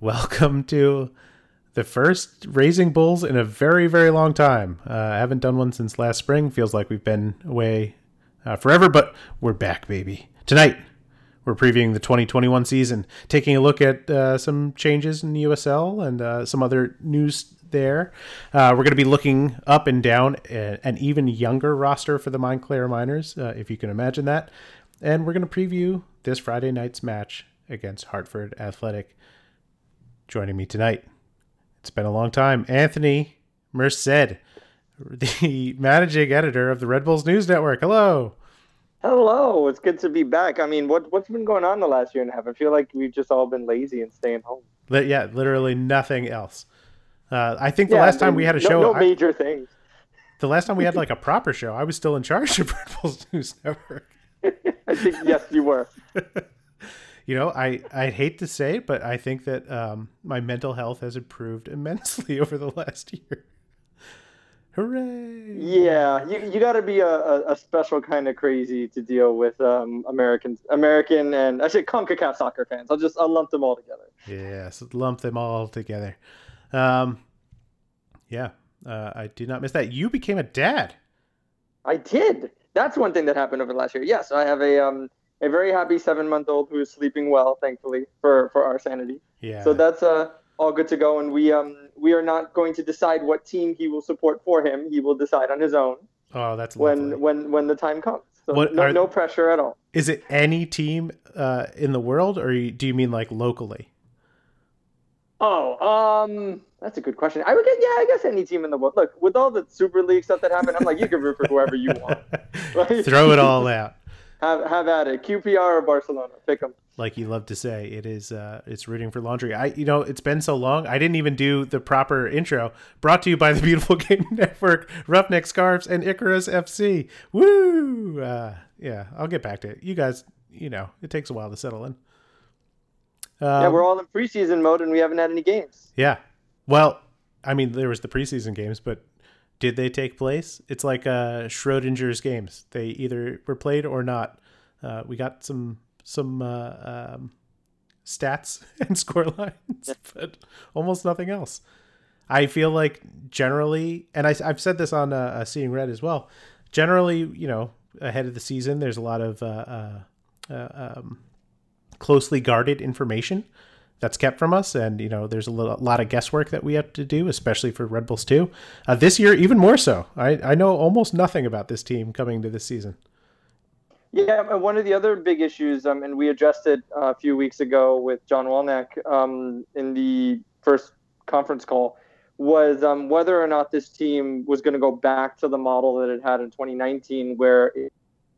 Welcome to the first Raising Bulls in a very, very long time. Uh, I haven't done one since last spring. Feels like we've been away uh, forever, but we're back, baby. Tonight, we're previewing the 2021 season, taking a look at uh, some changes in the USL and uh, some other news there. Uh, we're going to be looking up and down a- an even younger roster for the Montclair Miners, uh, if you can imagine that. And we're going to preview this Friday night's match against Hartford Athletic. Joining me tonight, it's been a long time, Anthony Merced, the managing editor of the Red Bulls News Network. Hello. Hello, it's good to be back. I mean, what what's been going on the last year and a half? I feel like we've just all been lazy and staying home. Yeah, literally nothing else. Uh, I think the Yeah, last time we had a no- show, no I- major things. the last time we had like a proper show, I was still in charge of Red Bulls News Network. I think yes, you were. You know, I I hate to say it, but I think that um, my mental health has improved immensely over the last year. Hooray! Yeah, you you got to be a, a, special kind of crazy to deal with um, Americans, American and I say Concacaf soccer fans. I'll just I'll lump them all together. Yes, lump them all together. Um, yeah, uh, I did not miss that. You became a dad. I did. That's one thing that happened over the last year. Yes, I have a um a very happy seven month old who is sleeping well, thankfully for for our sanity. Yeah. So that's uh, all good to go, and we um we are not going to decide what team he will support for him. He will decide on his own oh, that's when lovely. when when the time comes. So What no, are- no pressure at all. Is it any team uh, in the world, or do you mean like locally? Oh, um, that's a good question. I would get yeah, I guess any team in the world. Look, with all the Super League stuff that happened, I'm like you can root for whoever you want. Like, Throw it all out. Have have at it. QPR or Barcelona, pick them. like you love to say it is uh it's rooting for laundry. I you know it's been so long i didn't even do the proper intro. Brought to you by the beautiful game network roughneck scarves and icarus fc woo! Uh yeah i'll get back to it. You guys you know it takes a while to settle in. Um, yeah, we're all in preseason mode and we haven't had any games. yeah. Well i mean there was the preseason games but did they take place? It's like uh schrodinger's games. They either were played or not. Uh we got some some uh um stats and score lines but almost nothing else. I feel like generally and I, i've said this on uh, uh, seeing red as well generally you know ahead of the season there's a lot of uh, uh, um, closely guarded information that's kept from us. And you know there's a lo- lot of guesswork that we have to do especially for red bulls 2 uh, this year even more so. I, I know almost nothing about this team coming to this season. Yeah, one of the other big issues, um, and we addressed it uh, a few weeks ago with John Wolyniec um, in the first conference call, was um, whether or not this team was going to go back to the model that it had in 2019, where it,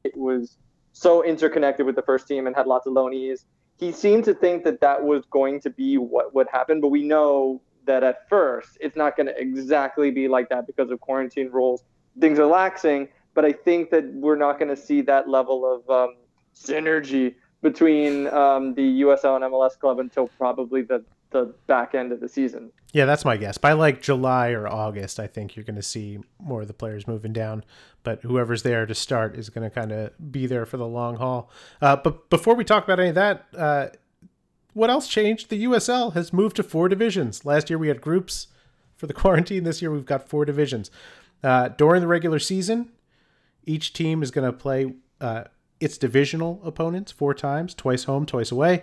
it was so interconnected with the first team and had lots of loanees. He seemed to think that that was going to be what would happen, but we know that at first it's not going to exactly be like that because of quarantine rules. Things are laxing, but I think that we're not going to see that level of um, synergy between um, the USL and MLS club until probably the, the back end of the season. Yeah, that's my guess. By like July or August, I think you're going to see more of the players moving down. But whoever's there to start is going to kind of be there for the long haul. Uh, but before we talk about any of that, uh, what else changed? The USL has moved to four divisions. Last year we had groups for the quarantine. This year we've got four divisions. Uh, during the regular season, each team is going to play uh, its divisional opponents four times, twice home, twice away.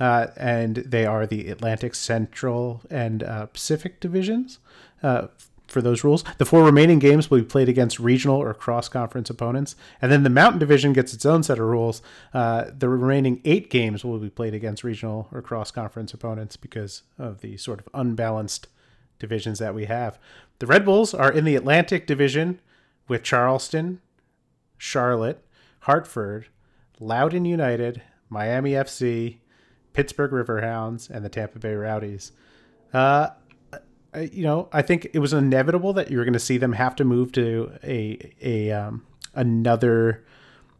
Uh, and they are the Atlantic, Central, and uh, Pacific divisions uh, for those rules. The four remaining games will be played against regional or cross conference opponents. And then the Mountain Division gets its own set of rules. Uh, the remaining eight games will be played against regional or cross conference opponents because of the sort of unbalanced divisions that we have. The Red Bulls are in the Atlantic Division with Charleston, Charlotte, Hartford, Loudoun United, Miami FC, Pittsburgh Riverhounds, and the Tampa Bay Rowdies. Uh, you know, I think it was inevitable that you were going to see them have to move to a a um, another.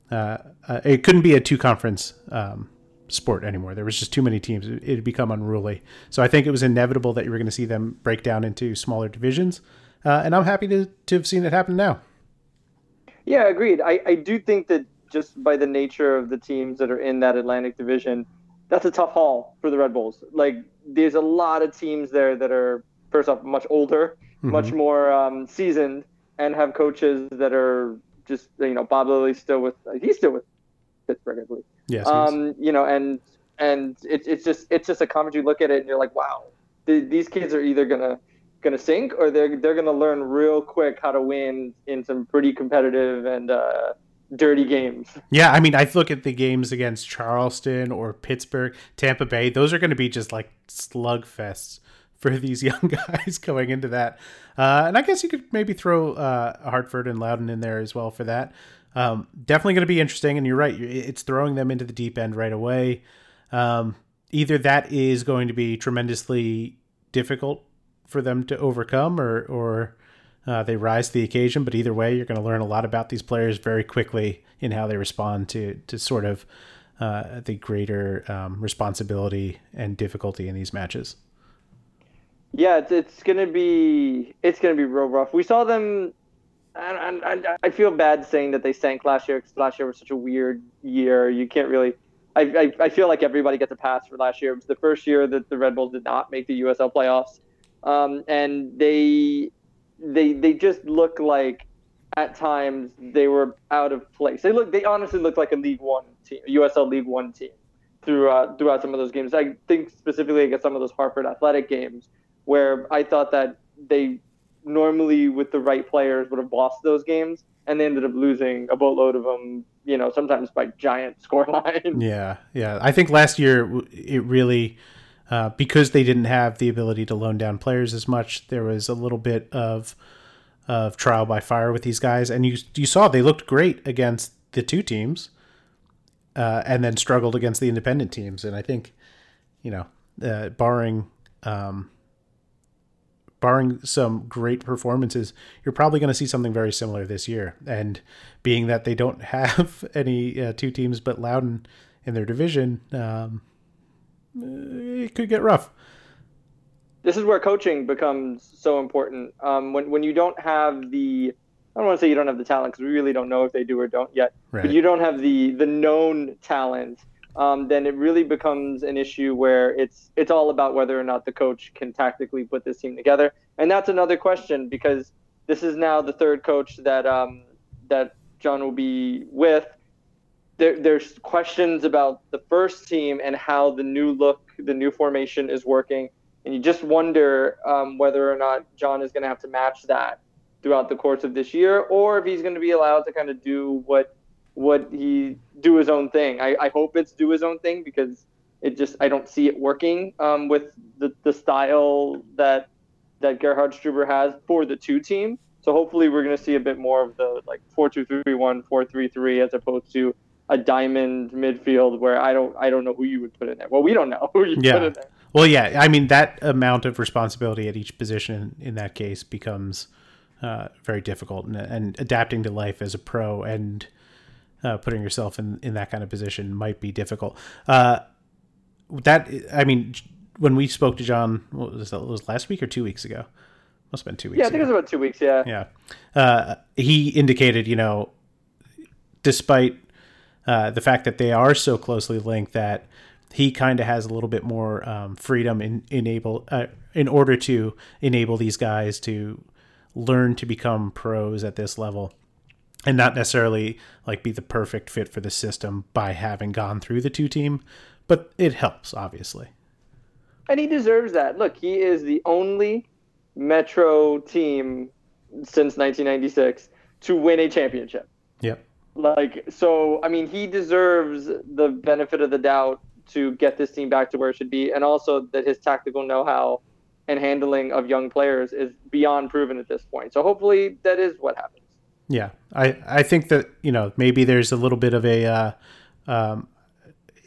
Uh, uh, it couldn't be a two conference um, sport anymore. There was just too many teams. It had become unruly. So I think it was inevitable that you were going to see them break down into smaller divisions. Uh, and I'm happy to, to have seen it happen now. Yeah, agreed. I, I do think that just by the nature of the teams that are in that Atlantic Division, that's a tough haul for the Red Bulls. Like there's a lot of teams there that are first off much older, mm-hmm. much more um, seasoned, and have coaches that are just you know Bob Lilley's still with he's still with Pittsburgh, I believe. Yes. Um, you know, and and it's it's just it's just a comment you look at it and you're like, wow, th- these kids are either gonna gonna sink or they're they're gonna learn real quick how to win in some pretty competitive and uh, dirty games. Yeah, I mean, I look at the games against Charleston or Pittsburgh, Tampa Bay. Those are going to be just like slugfests for these young guys going into that. Uh, and I guess you could maybe throw uh, Hartford and Loudoun in there as well for that. Um, definitely going to be interesting. And you're right, it's throwing them into the deep end right away. Um, either that is going to be tremendously difficult for them to overcome, or or uh, they rise to the occasion. But either way, you're going to learn a lot about these players very quickly in how they respond to to sort of uh, the greater um, responsibility and difficulty in these matches. Yeah, it's, it's gonna be it's gonna be real rough. We saw them. And I, I feel bad saying that they sank last year because last year was such a weird year. You can't really. I, I, I feel like everybody gets a pass for last year. It was the first year that the Red Bulls did not make the USL playoffs, um, and they they they just look like at times they were out of place. They look they honestly look like a League One team, USL League One team throughout uh, throughout some of those games. I think specifically against some of those Hartford Athletic games where I thought that they normally with the right players would have lost those games and they ended up losing a boatload of them you know sometimes by giant score line yeah yeah i think last year it really uh, because they didn't have the ability to loan down players as much there was a little bit of of trial by fire with these guys and you you saw they looked great against the two teams uh, and then struggled against the independent teams and i think you know uh, barring um, barring some great performances, you're probably going to see something very similar this year. And being that they don't have any uh, two teams but Loudoun in their division, um, it could get rough. This is where coaching becomes so important. Um, when when you don't have the, I don't want to say you don't have the talent because we really don't know if they do or don't yet. Right. But you don't have the the known talent um, then it really becomes an issue where it's it's all about whether or not the coach can tactically put this team together. And that's another question because this is now the third coach that um, that John will be with. There, there's questions about the first team and how the new look, the new formation is working, and you just wonder um, whether or not John is going to have to match that throughout the course of this year, or if he's going to be allowed to kind of do what what he do his own thing. I, I hope it's do his own thing because it just I don't see it working um, with the, the style that that Gerhard Struber has for the two team. So hopefully we're going to see a bit more of the like four two three one four three three as opposed to a diamond midfield where I don't I don't know who you would put in there. Well, we don't know who you yeah. put in there. Well, yeah, I mean that amount of responsibility at each position in that case becomes uh, very difficult, and, and adapting to life as a pro and uh, putting yourself in, in that kind of position might be difficult. Uh, that I mean, when we spoke to John, what was that? Was last week or two weeks ago? Must have been two weeks. Yeah, I think ago. it was about two weeks. Yeah. Yeah. Uh, he indicated, you know, despite uh, the fact that they are so closely linked, that he kind of has a little bit more um, freedom in enable uh, in order to enable these guys to learn to become pros at this level and not necessarily like be the perfect fit for the system by having gone through the two team, but it helps obviously. And he deserves that. Look, he is the only Metro team since 1996 to win a championship. Like so, I mean, he deserves the benefit of the doubt to get this team back to where it should be, and also that his tactical know-how and handling of young players is beyond proven at this point. So hopefully, that is what happens. Yeah, I I think that you know maybe there's a little bit of a. Uh, um,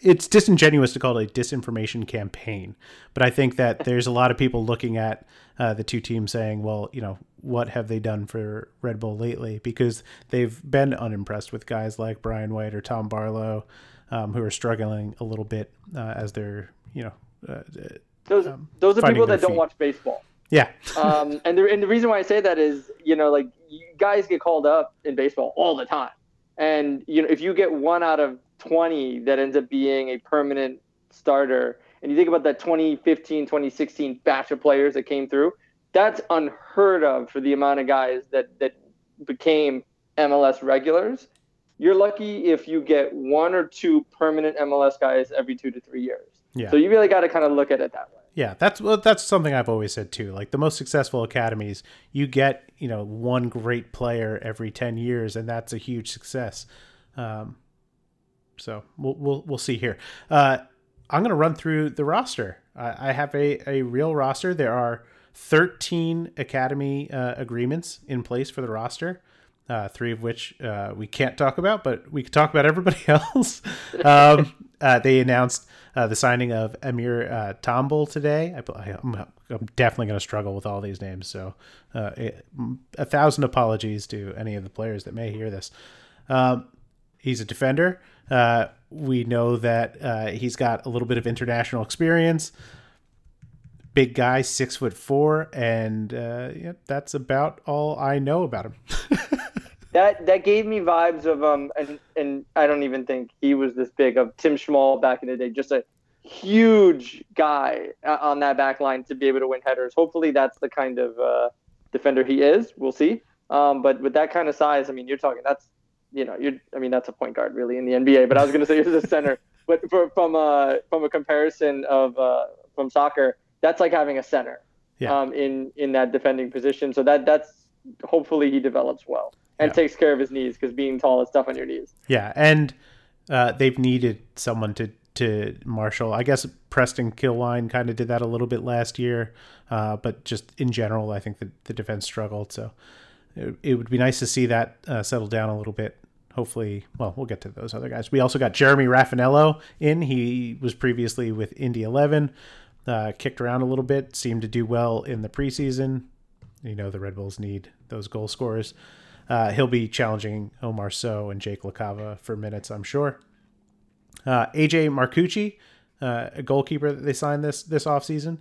it's disingenuous to call it a disinformation campaign, but I think that there's a lot of people looking at uh, the two teams saying, well, you know, what have they done for Red Bull lately? Because they've been unimpressed with guys like Brian White or Tom Barlow, um, who are struggling a little bit uh, as they're, you know, uh, those um, those are people that feet. don't watch baseball. Yeah. um, and the and the reason why I say that is, you know, like you guys get called up in baseball all the time, and you know, if you get one out of twenty that ends up being a permanent starter, and you think about that 2015, 2016 batch of players that came through, that's unheard of for the amount of guys that that became MLS regulars. You're lucky if you get one or two permanent MLS guys every two to three years. Yeah. So you really got to kind of look at it that way. Yeah, that's well, that's something I've always said too. Like the most successful academies, you get you know one great player every ten years, and that's a huge success. Um, so we'll we'll, we'll see here. Uh, I'm going to run through the roster. I, I have a, a real roster. There are 13 academy uh, agreements in place for the roster. Uh, three of which uh, we can't talk about, but we can talk about everybody else. um, uh, they announced uh, the signing of Amir uh, today. I, am definitely going to struggle with all these names, so uh, a thousand apologies to any of the players that may hear this. Um, he's a defender. Uh, we know that he's got a little bit of international experience. Big guy, six foot four, and uh, yeah, that's about all I know about him. that that gave me vibes of um, and and I don't even think he was this big of Tim Schmall back in the day. Just a huge guy uh, on that back line to be able to win headers. Hopefully, that's the kind of uh, defender he is. We'll see. Um, but with that kind of size, I mean, you're talking that's you know, you're I mean that's a point guard really in the NBA. But I was going to say he's a center. But for, from a from a comparison of uh, from soccer, that's like having a center yeah. um, in in that defending position. So that that's hopefully he develops well and yeah. takes care of his knees because being tall is tough on your knees. Yeah, and uh, they've needed someone to to marshal. I guess Preston Kilwien kind of did that a little bit last year, uh, but just in general, I think that the defense struggled. So it, it would be nice to see that uh, settle down a little bit. Hopefully, well, we'll get to those other guys. We also got Jeremy Rafanello in. He was previously with Indy 11, uh, kicked around a little bit, seemed to do well in the preseason. You know, the Red Bulls need those goal scorers. Uh, he'll be challenging Omar Sowe and Jake LaCava for minutes, I'm sure. Uh, AJ Marcucci, uh, a goalkeeper that they signed this this offseason.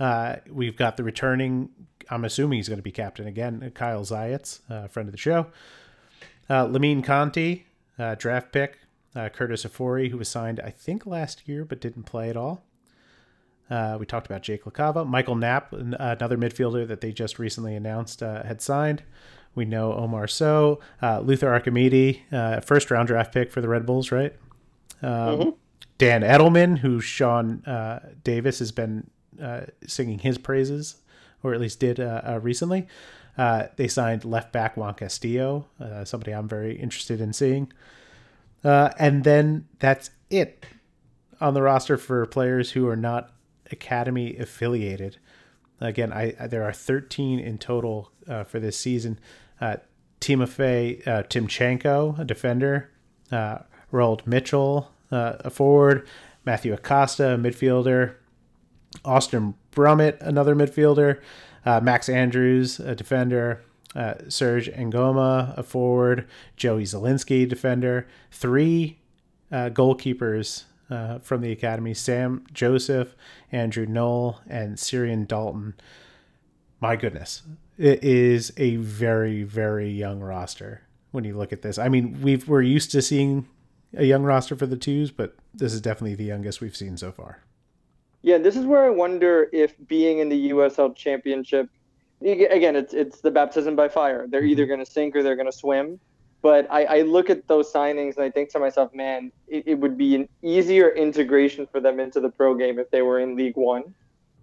Uh, we've got the returning I'm assuming he's going to be captain again. Kyle Zajec, uh, friend of the show. Uh, Lamine Conti, uh, draft pick. Uh, Curtis Ofori, who was signed, I think, last year, but didn't play at all. Uh, we talked about Jake LaCava. Michael Knapp, another midfielder that they just recently announced uh, had signed. We know Omar Sowe, Uh, Luther Archimedes, first round draft pick for the Red Bulls, right? Um, mm-hmm. Dan Edelman, who Sean Davis has been singing his praises or at least did uh, uh, recently. Uh, they signed left back Juan Castillo, somebody I'm very interested in seeing. and then that's it on the roster for players who are not academy affiliated. Again, I, I there are 13 in total uh, for this season. Uh, Timofey uh, Timchenko, a defender, uh, Roald Mitchell, uh, a forward, Matthew Acosta, a midfielder, Austin Brummett, another midfielder, uh, Max Andrews, a defender, uh, Serge Ngoma, a forward, Joey Zielinski, defender, three uh, goalkeepers uh, from the academy Sam Joseph, Andrew Knoll, and Syrian Dalton. My goodness, it is a very, very young roster when you look at this. I mean, we've, we're used to seeing a young roster for the twos, but this is definitely the youngest we've seen so far. Yeah, this is where I wonder if being in the USL Championship, again, it's it's the baptism by fire. They're either mm-hmm. going to sink or they're going to swim. But I, I, look at those signings and I think to myself, man, it, it, would be an easier integration for them into the pro game if they were in League One,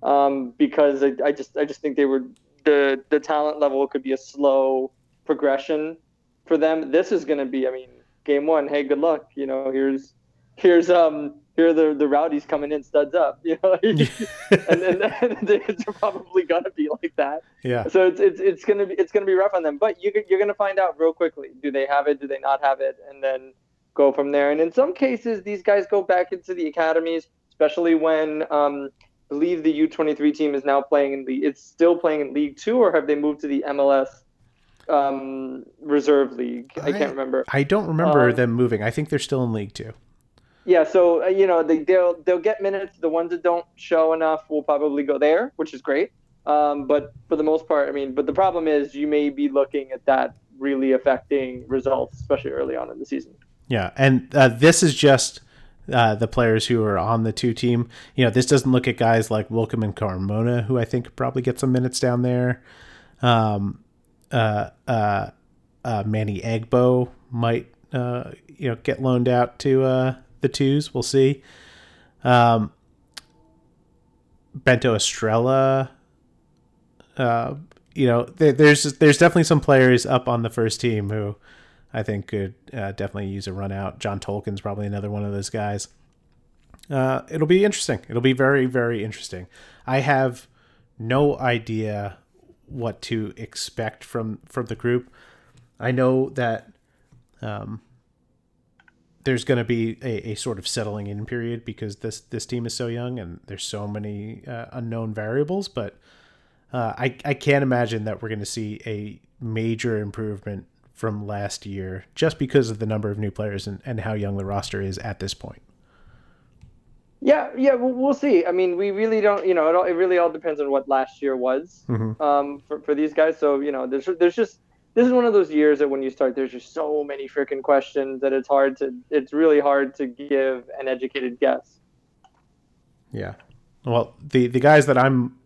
um, because I, I just I just think they were the the talent level could be a slow progression for them. This is going to be, I mean, game one. Hey, good luck. You know, here's here's um here the the rowdies coming in studs up, you know, and, and, and it's probably gonna be like that. Yeah. So it's it's it's gonna be it's gonna be rough on them, but you you're gonna find out real quickly. Do they have it? Do they not have it? And then go from there. And in some cases, these guys go back into the academies, especially when um, I believe the U23 team is now playing in the. It's still playing in League Two, or have they moved to the MLS? Um, reserve league. I, I, can't remember. I don't remember um, them moving. I think they're still in League Two yeah, so uh, you know they, they'll they'll get minutes. The ones that don't show enough will probably go there, which is great. Um, but for the most part, I mean, but the problem is you may be looking at that really affecting results, especially early on in the season. Yeah, and uh, this is just uh, the players who are on the two team. You know, this doesn't look at guys like Wikelman Carmona, who I think probably get some minutes down there. Um, uh, uh, uh, Manny Egbo might, uh, you know, get loaned out to uh, the twos. We'll see. Um, Bento Estrela. Uh, you know, there, there's there's definitely some players up on the first team who I think could uh, definitely use a run out. John Tolkin's probably another one of those guys. Uh, it'll be interesting. It'll be very very interesting. I have no idea what to expect from from the group. I know that um, there's going to be a, a, sort of settling in period because this this team is so young and there's so many uh, unknown variables. But uh, I I can't imagine that we're going to see a major improvement from last year just because of the number of new players and, and how young the roster is at this point. Yeah, yeah, we'll, we'll see. I mean, we really don't, you know, it, all, it really all depends on what last year was mm-hmm. um, for, for these guys. So, you know, there's there's just this is one of those years that when you start, there's just so many freaking questions that it's hard to, it's really hard to give an educated guess. Yeah. Well, the the guys that I'm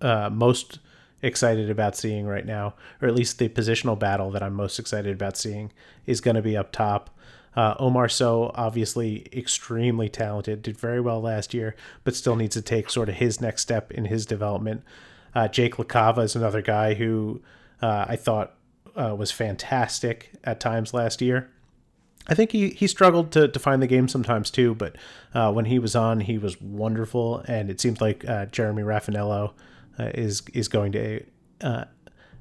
uh, most excited about seeing right now, or at least the positional battle that I'm most excited about seeing, is going to be up top. Uh, Omar Sowe, obviously extremely talented, did very well last year, but still needs to take sort of his next step in his development. Uh, Jake LaCava is another guy who uh, I thought uh, was fantastic at times last year. I think he, he struggled to, to find the game sometimes too, but uh, when he was on, he was wonderful, and it seems like uh, Jeremy Rafanello is is going to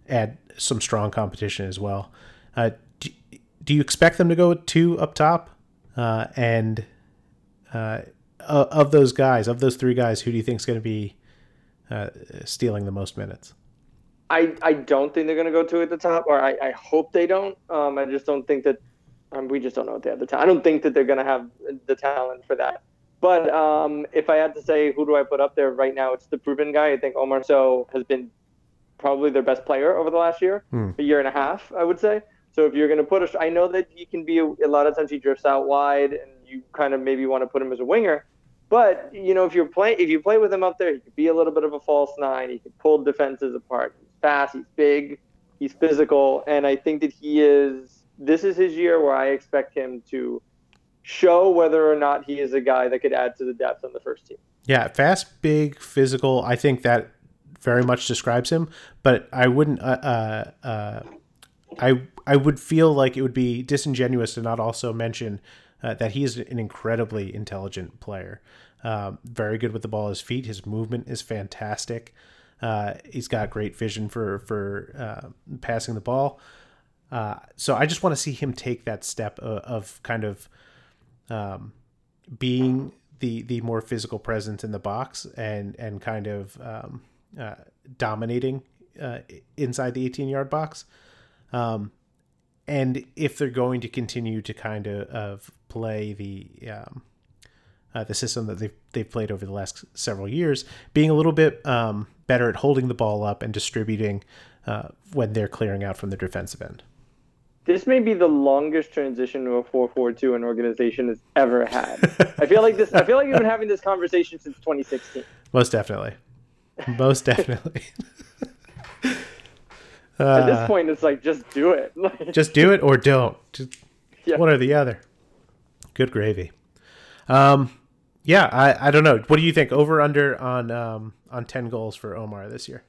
add some strong competition as well. Do, do you expect them to go two up top? Uh, and uh, of those guys, of those three guys, who do you think is going to be uh, stealing the most minutes? I, I don't think they're going to go two at the top, or I, I hope they don't. Um, I just don't think that. Um, we just don't know what they have the talent. I don't think that they're going to have the talent for that. But um, if I had to say who do I put up there right now, it's the proven guy. I think Omar Sowe has been probably their best player over the last year, hmm. a year and a half, I would say. So if you're going to put a, I know that he can be a, a lot of times he drifts out wide, and you kind of maybe want to put him as a winger. But you know, if you're playing, if you play with him up there, he could be a little bit of a false nine. He can pull defenses apart. He's fast. He's big. He's physical, and I think that he is. This is his year where I expect him to show whether or not he is a guy that could add to the depth on the first team. Yeah, fast, big, physical. I think that very much describes him. But I wouldn't. Uh, uh, uh I I would feel like it would be disingenuous to not also mention uh, that he is an incredibly intelligent player. Um, very good with the ball at his feet. His movement is fantastic. Uh, he's got great vision for for uh, passing the ball. Uh, so I just want to see him take that step of, of kind of um, being the the more physical presence in the box and and kind of um, uh, dominating uh, inside the 18 yard box. Um, and if they're going to continue to kind of, of play the um, uh, the system that they've they've played over the last several years, being a little bit um, better at holding the ball up and distributing uh, when they're clearing out from the defensive end. This may be the longest transition to a four-four-two an organization has ever had. I feel like this. I feel like we've been having this conversation since 2016. Most definitely. Most definitely. Uh, At this point, it's like just do it. just do it or don't. Just yeah. one or the other. Good gravy. Um, yeah, I, I don't know. What do you think? Over under on um on ten goals for Omar this year?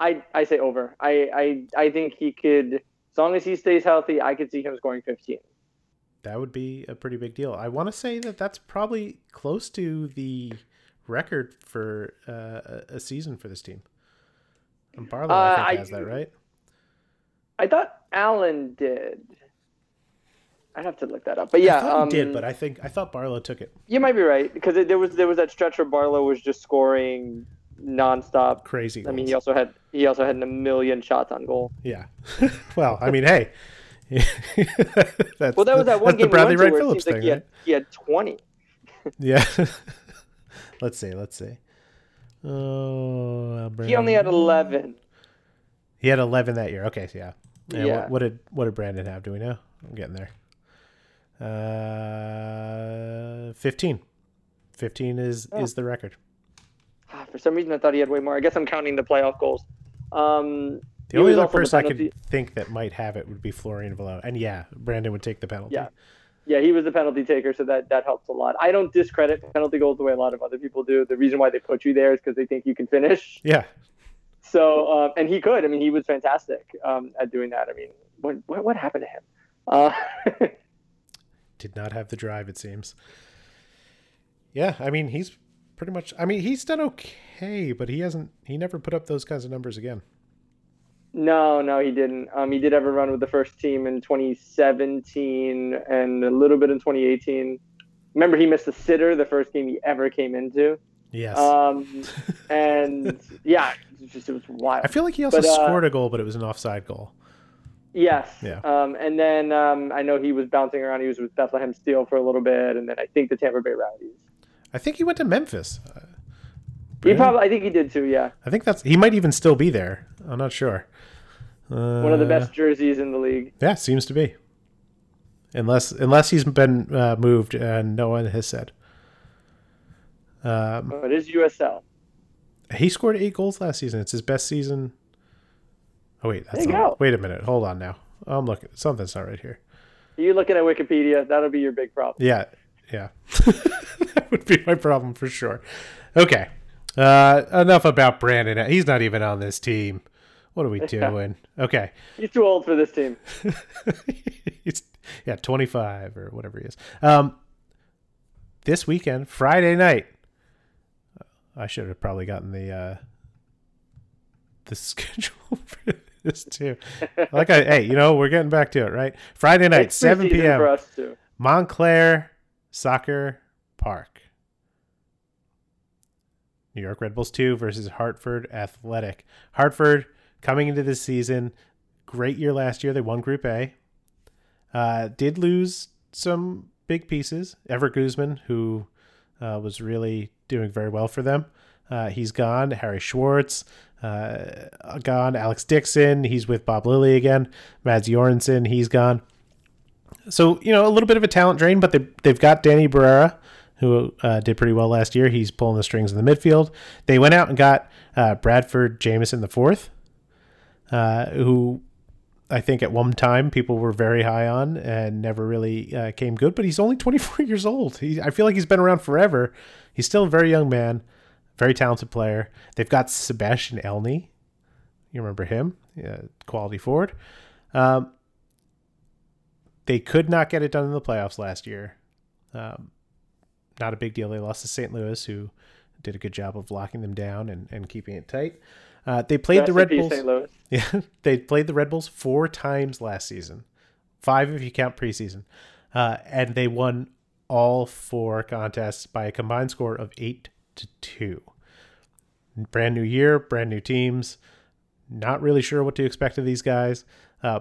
I I say over. I I I think he could, as long as he stays healthy, I could see him scoring fifteen. That would be a pretty big deal. I want to say that that's probably close to the record for uh, a season for this team. And Barlow, uh, I think, has that right. I thought Allen did. I'd have to look that up, but yeah, I um, did. But I think I thought Barlow took it. You might be right because it, there was there was that stretch where Barlow was just scoring nonstop. Crazy. Goals. I mean, he also had he also had a million shots on goal. Yeah. well, I mean, hey. that's well, that was that one game the Bradley Wright Phillips thing. Like he, had, he had twenty. yeah. let's see. Let's see. Oh, he only had eleven. He had 11 that year. Okay, so yeah. yeah. What, what, did what did Brandon have? Do we know? I'm getting there. Uh, 15. 15 is Oh. is the record. Ah, For some reason, I thought he had way more. I guess I'm counting the playoff goals. Um, The only other person I could think that might have it would be Florian Valot. And yeah, Brandon would take the penalty. Yeah. yeah, he was the penalty taker, so that that helps a lot. I don't discredit penalty goals the way a lot of other people do. The reason why they put you there is because they think you can finish. Yeah. So, um, and he could. I mean, he was fantastic um, at doing that. I mean, what what, what happened to him? Uh, Did not have the drive, it seems. Yeah, I mean, he's pretty much. I mean, he's done okay, but he hasn't. He never put up those kinds of numbers again. no, no, he didn't. Um, he did have a run with the first team in 2017 and a little bit in 2018. Remember, he missed a sitter the first game he ever came into. Yes. Um, and yeah, it was just it was wild. I feel like he also but, uh, scored a goal, but it was an offside goal. Yes. Yeah. Um, and then um, I know he was bouncing around. He was with Bethlehem Steel for a little bit, and then I think the Tampa Bay Rowdies. I think he went to Memphis. Uh, He probably, I think he did too. Yeah, I think that's. He might even still be there. I'm not sure. Uh, one of the best jerseys in the league. Yeah, seems to be. Unless unless he's been uh, moved and no one has said. Um, Oh, it is USL. he scored eight goals last season. It's his best season. Oh wait, that's There you go. wait a minute. Hold on now. I'm looking. Something's not right here. You looking at Wikipedia? That'll be your big problem. Yeah, yeah. that would be my problem for sure. Okay. Uh, enough about Brandon. He's not even on this team. What are we doing? Okay. He's too old for this team. He's yeah, 25 or whatever he is. Um, this weekend, Friday night. I should have probably gotten the uh, the schedule for this too. Like I, hey, you know, we're getting back to it, right? Friday night, It's 7 p.m. for us too. Montclair Soccer Park. New York Red Bulls 2 versus Hartford Athletic. Hartford coming into this season, great year last year. They won Group A. Uh, did lose some big pieces. Ever Guzman, who uh, was really doing very well for them. Uh, he's gone. Harry Schwartz, uh, gone. Alex Dixon, he's with Bob Lilley again. Mads Jorgensen, he's gone. So you know a little bit of a talent drain, but they they've got Danny Barrera, who uh, did pretty well last year. He's pulling the strings in the midfield. They went out and got uh, Bradford Jamieson the fourth, uh, who I think at one time people were very high on and never really uh, came good. But he's only 24 years old. He, I feel like he's been around forever. He's still a very young man, very talented player. They've got Sebastian Elney. You remember him? Yeah, quality forward. Um, they could not get it done in the playoffs last year. Um, not a big deal. They lost to St. Louis, who did a good job of locking them down and, and keeping it tight. Uh, they played Rest the Red Bulls. Yeah, they played the Red Bulls four times last season, five if you count preseason, uh, and they won all four contests by a combined score of eight to two. Brand new year, brand new teams. Not really sure what to expect of these guys. Uh,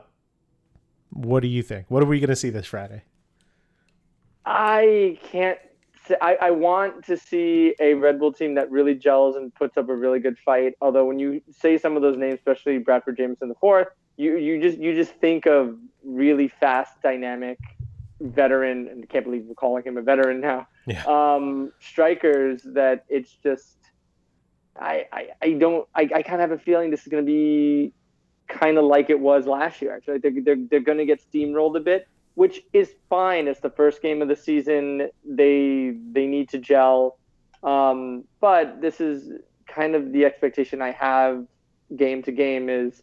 what do you think? What are we going to see this Friday? I can't. I, I want to see a Red Bull team that really gels and puts up a really good fight. Although when you say some of those names, especially Bradford Jamieson the fourth, you you just you just think of really fast, dynamic, veteran. And I can't believe we're calling him a veteran now. Yeah. Um, strikers that it's just. I, I, I don't I, I kind of have a feeling this is going to be kind of like it was last year. Actually, they're, they're, they're going to get steamrolled a bit, which is fine. It's the first game of the season. They they need to gel, um, but this is kind of the expectation I have game to game is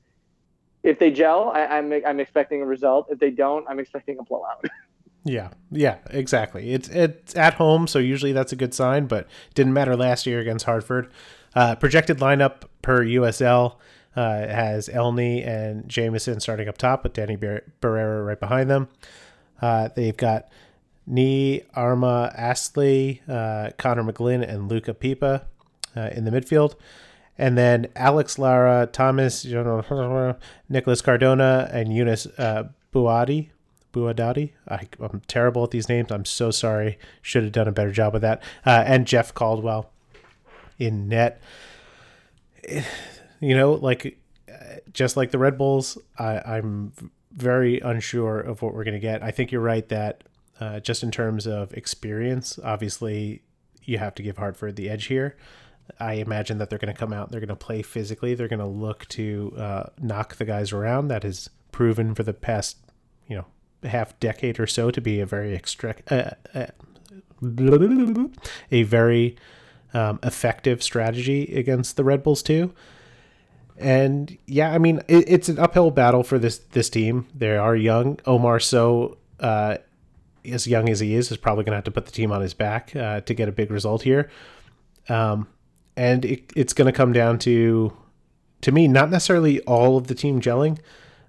if they gel, I, I'm I'm expecting a result. If they don't, I'm expecting a blowout. Yeah, yeah, exactly. It's it's at home, so usually that's a good sign. But didn't matter last year against Hartford. Uh, projected lineup per USL uh, has Elney and Jamieson starting up top, with Danny Bar- Barrera right behind them. Uh, they've got Nee Arma Astley, uh, Connor McGlynn, and Luca Pipa uh, in the midfield. And then Alex Lara, Thomas, Nicholas Cardona, and Eunice uh, Buadi. Buadadi. I, I'm terrible at these names. I'm so sorry. Should have done a better job with that. Uh, and Jeff Caldwell in net. You know, like uh, just like the Red Bulls, I, I'm very unsure of what we're going to get. I think you're right that uh, just in terms of experience. Obviously, you have to give Hartford the edge here. I imagine that they're going to come out. They're going to play physically. They're going to look to uh, knock the guys around. That has proven for the past, you know, half decade or so to be a very extract, uh, uh, a very um, effective strategy against the Red Bulls too. And yeah, I mean, it, it's an uphill battle for this this team. They are young. Omar Sowe, uh, as young as he is, is probably going to have to put the team on his back uh, to get a big result here. Um, and it, it's going to come down to, to me, not necessarily all of the team gelling,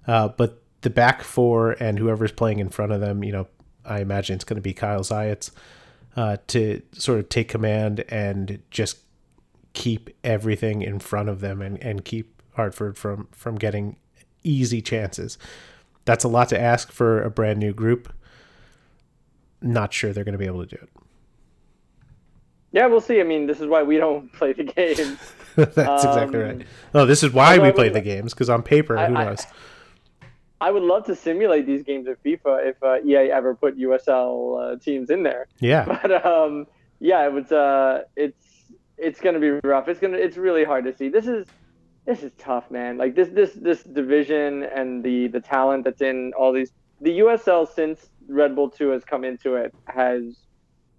uh, but the back four and whoever's playing in front of them. You know, I imagine it's going to be Kyle Zajec uh, to sort of take command and just keep everything in front of them and, and keep Hartford from from getting easy chances. That's a lot to ask for a brand new group. Not sure they're going to be able to do it. Yeah, we'll see. I mean, this is why we don't play the games. That's um, exactly right. Oh, this is why we play the games because on paper, I, who knows? I, I, would love to simulate these games in FIFA if uh, EA ever put USL uh, teams in there. Yeah. But um, yeah, it was. Uh, it's it's going to be rough. It's gonna. It's really hard to see. This is this is tough, man. Like this this this division and the the talent that's in all these. The USL since Red Bull Two has come into it has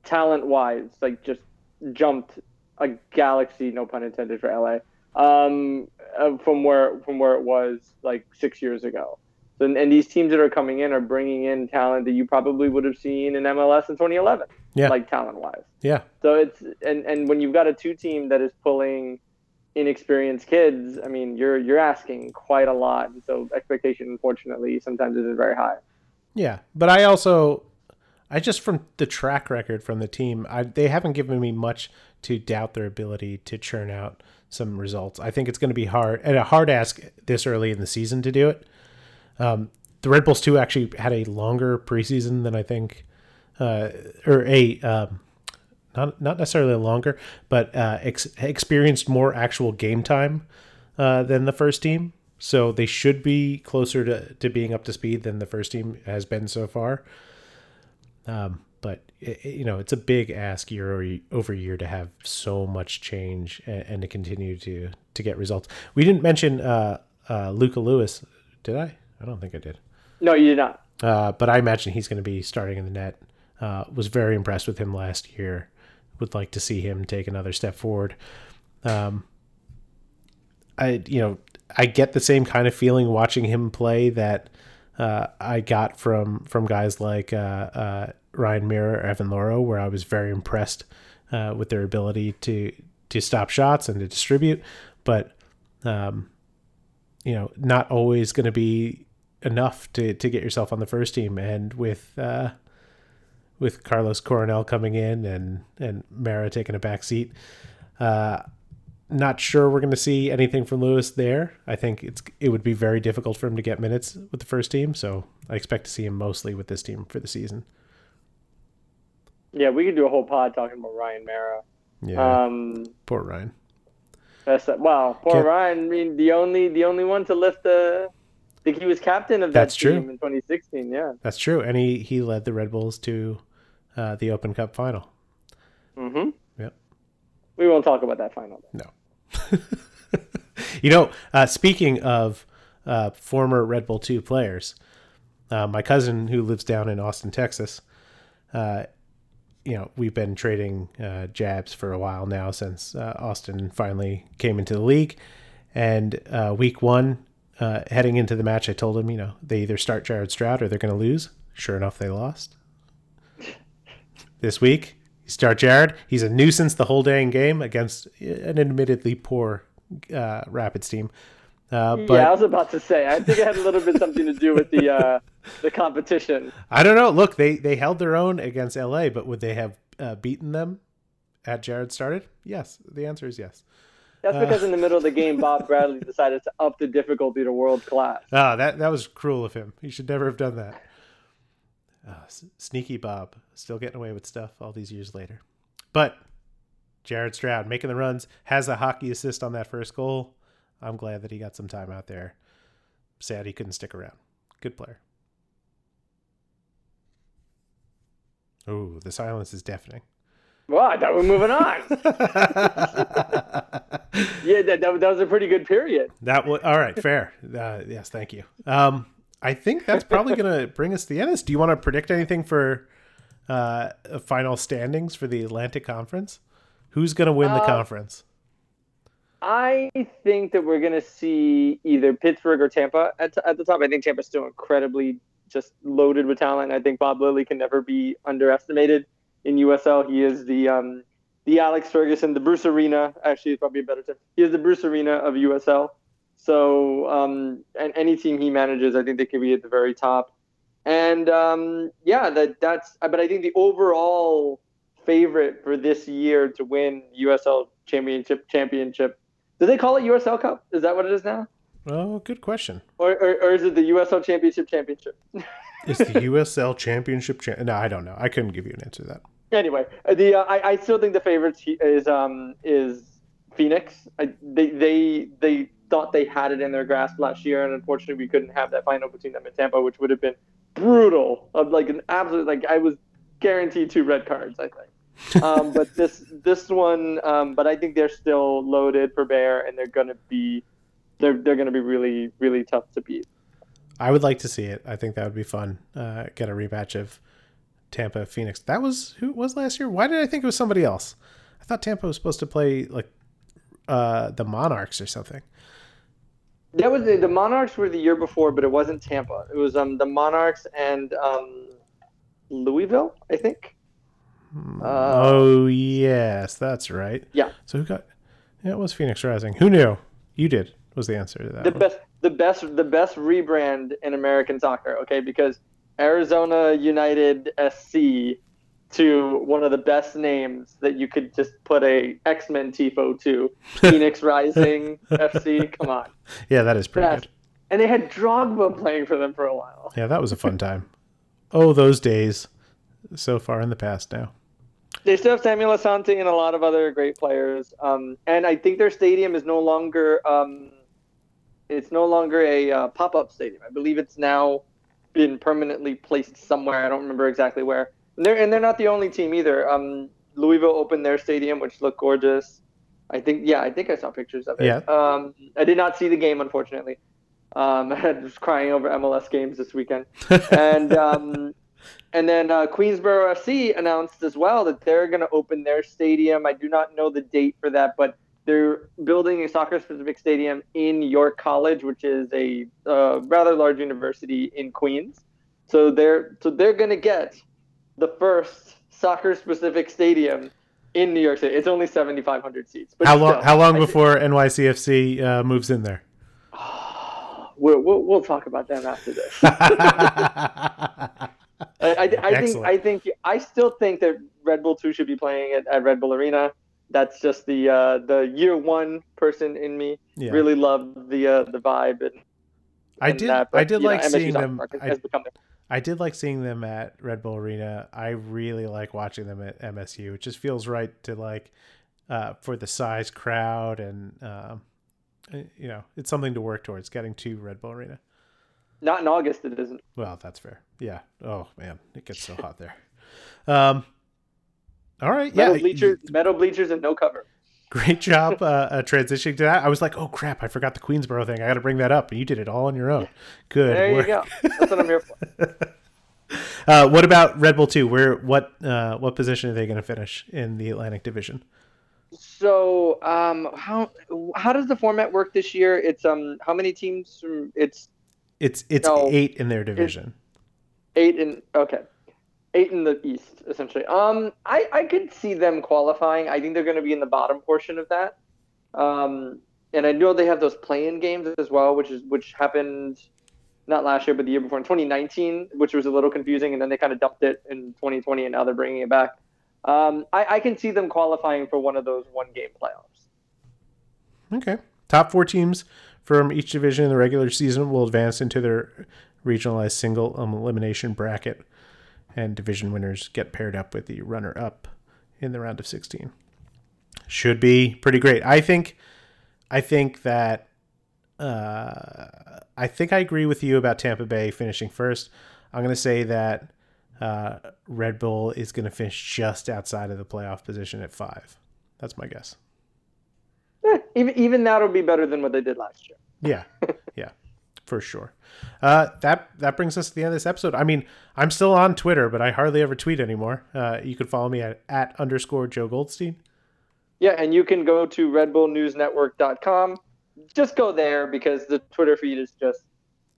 talent wise like just jumped a galaxy, no pun intended for LA, um, uh, from where from where it was like six years ago. So, and these teams that are coming in are bringing in talent that you probably would have seen in MLS in 2011. Yeah. Like talent wise. Yeah. So it's and and when you've got a two team that is pulling inexperienced kids, I mean, you're you're asking quite a lot. And so expectation, unfortunately, sometimes is very high. Yeah, but I also I just from the track record from the team, I, they haven't given me much to doubt their ability to churn out some results. I think it's going to be hard and a hard ask this early in the season to do it. Um, the Red Bulls too actually had a longer preseason than I think, uh, or a um, not not necessarily longer, but uh, ex- experienced more actual game time uh, than the first team. So they should be closer to, to being up to speed than the first team has been so far. Um, but it, you know, it's a big ask year over year to have so much change and, and, to continue to to get results. We didn't mention uh, uh, Luca Lewis, did I? I don't think I did. No, you did not. Uh, but I imagine he's going to be starting in the net. Uh, was very impressed with him last year. Would like to see him take another step forward. Um, I you know I get the same kind of feeling watching him play that uh, I got from from guys like uh, uh, Ryan Meara or Evan Louro, where I was very impressed uh, with their ability to to stop shots and to distribute, but um, you know, not always going to be enough to to get yourself on the first team. And with uh, with Carlos Coronel coming in and and Meara taking a back seat, uh, not sure we're going to see anything from Lewis there. I think it's it would be very difficult for him to get minutes with the first team, so I expect to see him mostly with this team for the season. Yeah, we could do a whole pod talking about Ryan Meara. Yeah, um, poor Ryan. That's wow, poor Can't... Ryan. I mean, the only the only one to lift the. Think he was captain of that That's team true. in 2016. Yeah, that's true, and he he led the Red Bulls to uh, the Open Cup final. Mm-hmm. Yep. We won't talk about that final. No. you know, uh, speaking of uh, former Red Bull 2 players, uh, my cousin who lives down in Austin, Texas, uh, you know, we've been trading uh, jabs for a while now since uh, Austin finally came into the league. And week one, heading into the match, I told him, you know, they either start Jared Stroud or they're going to lose. Sure enough, they lost. this week, you start Jared. He's a nuisance the whole dang game against an admittedly poor uh, Rapids team. Uh, but, yeah, I was about to say. I think it had a little bit something to do with the uh, the competition. I don't know. Look, they they held their own against LA, but would they have uh, beaten them at Jared started? Yes. The answer is yes. That's because uh, in the middle of the game, Bob Bradley decided to up the difficulty to world class. Ah, that that was cruel of him. He should never have done that. Uh, sneaky Bob, still getting away with stuff all these years later. But Jared Stroud making the runs, has a hockey assist on that first goal. I'm glad that he got some time out there. Sad he couldn't stick around. Good player. Oh, the silence is deafening. Well, I thought we are moving on. yeah, that, that, that, was a pretty good period. That was all right. Fair. Uh, yes, thank you. Um, I think that's probably going to bring us to the end. Do you want to predict anything for uh, final standings for the Atlantic Conference? Who's going to win the uh, conference? I think that we're going to see either Pittsburgh or Tampa at, at the top. I think Tampa's still incredibly just loaded with talent. I think Bob Lilley can never be underestimated in USL. He is the um, the Alex Ferguson, the Bruce Arena. Actually, is probably a better term. He is the Bruce Arena of USL. So, um, and any team he manages, I think they could be at the very top. And um, yeah, that that's. But I think the overall favorite for this year to win USL Championship championship. Do they call it USL Cup? Is that what it is now? Oh, good question. Or, or, or is it the USL Championship Championship? is the USL Championship? Cha- no, I don't know. I couldn't give you an answer to that. Anyway, the uh, I, I still think the favorites is um is Phoenix. I, they they they thought they had it in their grasp last year, and unfortunately, we couldn't have that final between them and Tampa, which would have been brutal. Of like an absolute like I was guaranteed two red cards. I think. um, but this this one, um, but I think they're still loaded for bear, and they're gonna be they're they're gonna be really really tough to beat. I would like to see it. I think that would be fun. Uh, get a rematch of Tampa Phoenix. That was who it was last year. Why did I think it was somebody else? I thought Tampa was supposed to play like uh, the Monarchs or something. That was the, the, Monarchs were the year before, but it wasn't Tampa. It was um, the Monarchs and um, Louisville, I think. Hmm. Uh, oh yes, that's right. Yeah. So who got? Yeah, it was Phoenix Rising. Who knew? You did. Was the answer to that? The one. best, the best, the best rebrand in American soccer. Okay, because Arizona United SC to one of the best names that you could just put a X Men tifo to. Phoenix Rising FC. Come on. Yeah, that is pretty good. And they had Drogba playing for them for a while. Yeah, that was a fun time. oh, those days. So far in the past now. They still have Samuel Asante and a lot of other great players. Um, and I think their stadium is no longer um, it's no longer a uh, pop-up stadium. I believe it's now been permanently placed somewhere. I don't remember exactly where. And they're and they're not the only team either. Um, Louisville opened their stadium, which looked gorgeous. I think yeah, I think I saw pictures of it. Yeah. Um, I did not see the game unfortunately. Um, I was crying over MLS games this weekend, and um, and then uh, Queensboro FC announced as well that they're going to open their stadium. I do not know the date for that, but they're building a soccer specific stadium in York College, which is a uh, rather large university in Queens. So they're so they're going to get the first soccer specific stadium in New York City. It's only 7,500 seats. how long? Still, how long I before think, NYCFC uh, moves in there? we'll, we'll, we'll talk about them after this. I, I, I think I think I still think that Red Bull Two should be playing at, at Red Bull Arena that's just the uh, the year one person in me. Yeah. Really loved the uh, the vibe and. I did. That, but, I did like know, seeing them. I, I, did like seeing them at Red Bull Arena. I really like watching them at MSU. It just feels right to like uh, for the size crowd and um, you know it's something to work towards getting to Red Bull Arena. Not in August, it isn't. Well, that's fair. Yeah. Oh man, it gets so hot there. Um, all right. Metal yeah. Bleachers, metal bleachers, and no cover. Great job uh, uh, transitioning to that. I was like, oh crap, I forgot the Queensboro thing. I got to bring that up, and you did it all on your own. Good. There work. you go. That's what I'm here for. uh, what about Red Bull Two? Where what uh, what position are they going to finish in the Atlantic Division? So um, how how does the format work this year? It's um how many teams? It's it's it's no, eight in their division. Eight in okay eight in the East, essentially. Um, I I could see them qualifying. I think they're going to be in the bottom portion of that. Um, and I know they have those play-in games as well, which is which happened not last year, but the year before in 2019, which was a little confusing, and then they kind of dumped it in 2020, and now they're bringing it back. Um, I, I can see them qualifying for one of those one-game playoffs. Okay, top four teams from each division in the regular season will advance into their regionalized single elimination bracket and division winners get paired up with the runner up in the round of 16. Should be pretty great. I think I think that uh, I think I agree with you about Tampa Bay finishing first. I'm going to say that uh, Red Bull is going to finish just outside of the playoff position at five. That's my guess. Eh, even even that'll be better than what they did last year. Yeah, yeah, for sure. Uh, that that brings us to the end of this episode. I mean, I'm still on Twitter, but I hardly ever tweet anymore. Uh, you can follow me at, at underscore Joe Goldstein. Yeah, and you can go to RedBullNewsNetwork.com. Just go there because the Twitter feed is just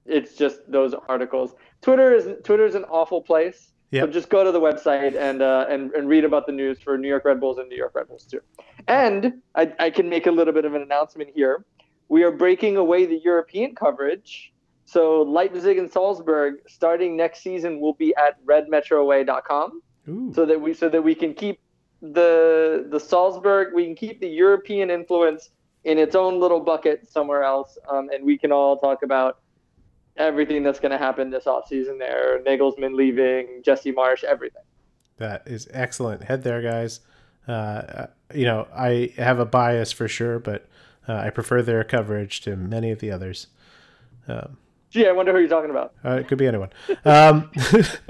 it's just those articles. Twitter is Twitter is an awful place. Yep. So just go to the website and, uh, and and read about the news for New York Red Bulls and New York Red Bulls too. And I, I can make a little bit of an announcement here. We are breaking away the European coverage. So Leipzig and Salzburg starting next season will be at redmetroaway.com. Ooh. So that we so that we can keep the the Salzburg we can keep the European influence in its own little bucket somewhere else, um, and we can all talk about everything that's going to happen this offseason there. Nagelsmann leaving, Jesse Marsch, everything. That is excellent. Head there, guys. Uh, you know, I have a bias for sure, but uh, I prefer their coverage to many of the others. Um, Gee, I wonder who you're talking about. Uh, it could be anyone. Um,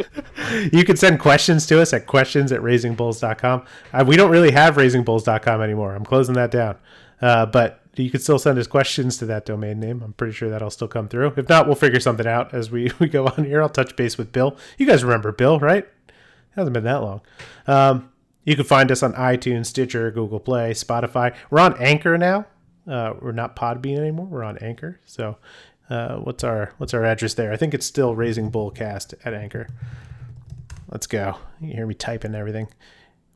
you can send questions to us at questions at raisingbulls.com. Uh, we don't really have raisingbulls.com anymore. I'm closing that down. Uh, but you can still send us questions to that domain name. I'm pretty sure that'll still come through. If not, we'll figure something out as we, we go on here. I'll touch base with Bill. You guys remember Bill, right? It hasn't been that long. Um, you can find us on iTunes, Stitcher, Google Play, Spotify. We're on Anchor now. Uh, we're not Podbean anymore. We're on Anchor. So, uh, what's our what's our address there? I think it's still Raising Bullcast at Anchor. Let's go. You hear me typing everything.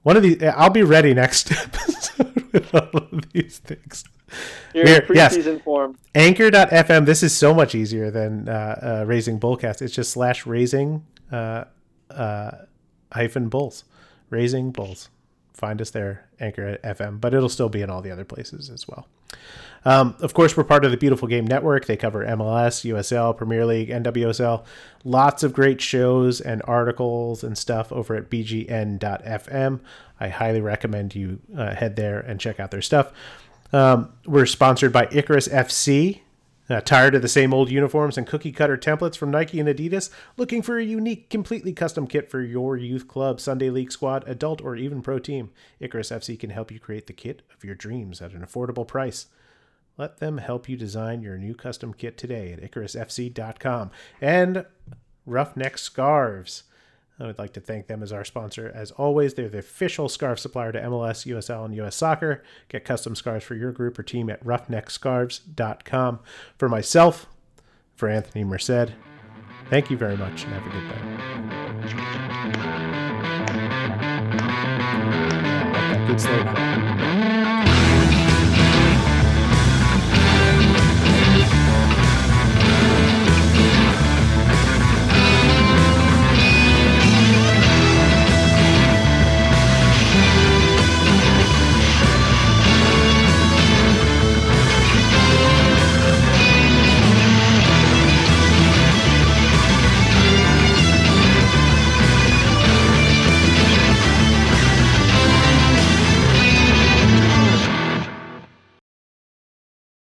One of these, I'll be ready next episode with all of these things. You're We're, preseason yes. form. Anchor.fm. This is so much easier than uh, uh, Raising Bullcast. It's just slash raising uh, uh, hyphen bulls. Raising Bulls. Find us there, Anchor FM, but it'll still be in all the other places as well. Um, of course, we're part of the Beautiful Game Network. They cover MLS, USL, Premier League, NWSL. Lots of great shows and articles and stuff over at bgn.fm. I highly recommend you uh, head there and check out their stuff. Um, we're sponsored by Icarus FC. Uh, tired of the same old uniforms and cookie cutter templates from Nike and Adidas? Looking for a unique, completely custom kit for your youth club, Sunday league squad, adult, or even pro team? Icarus FC can help you create the kit of your dreams at an affordable price. Let them help you design your new custom kit today at IcarusFC.com. And Roughneck Scarves. I would like to thank them as our sponsor. As always, they're the official scarf supplier to MLS, USL, and US Soccer. Get custom scarves for your group or team at roughneckscarves.com. For myself, for Anthony Merced, thank you very much and have a good day. Good slow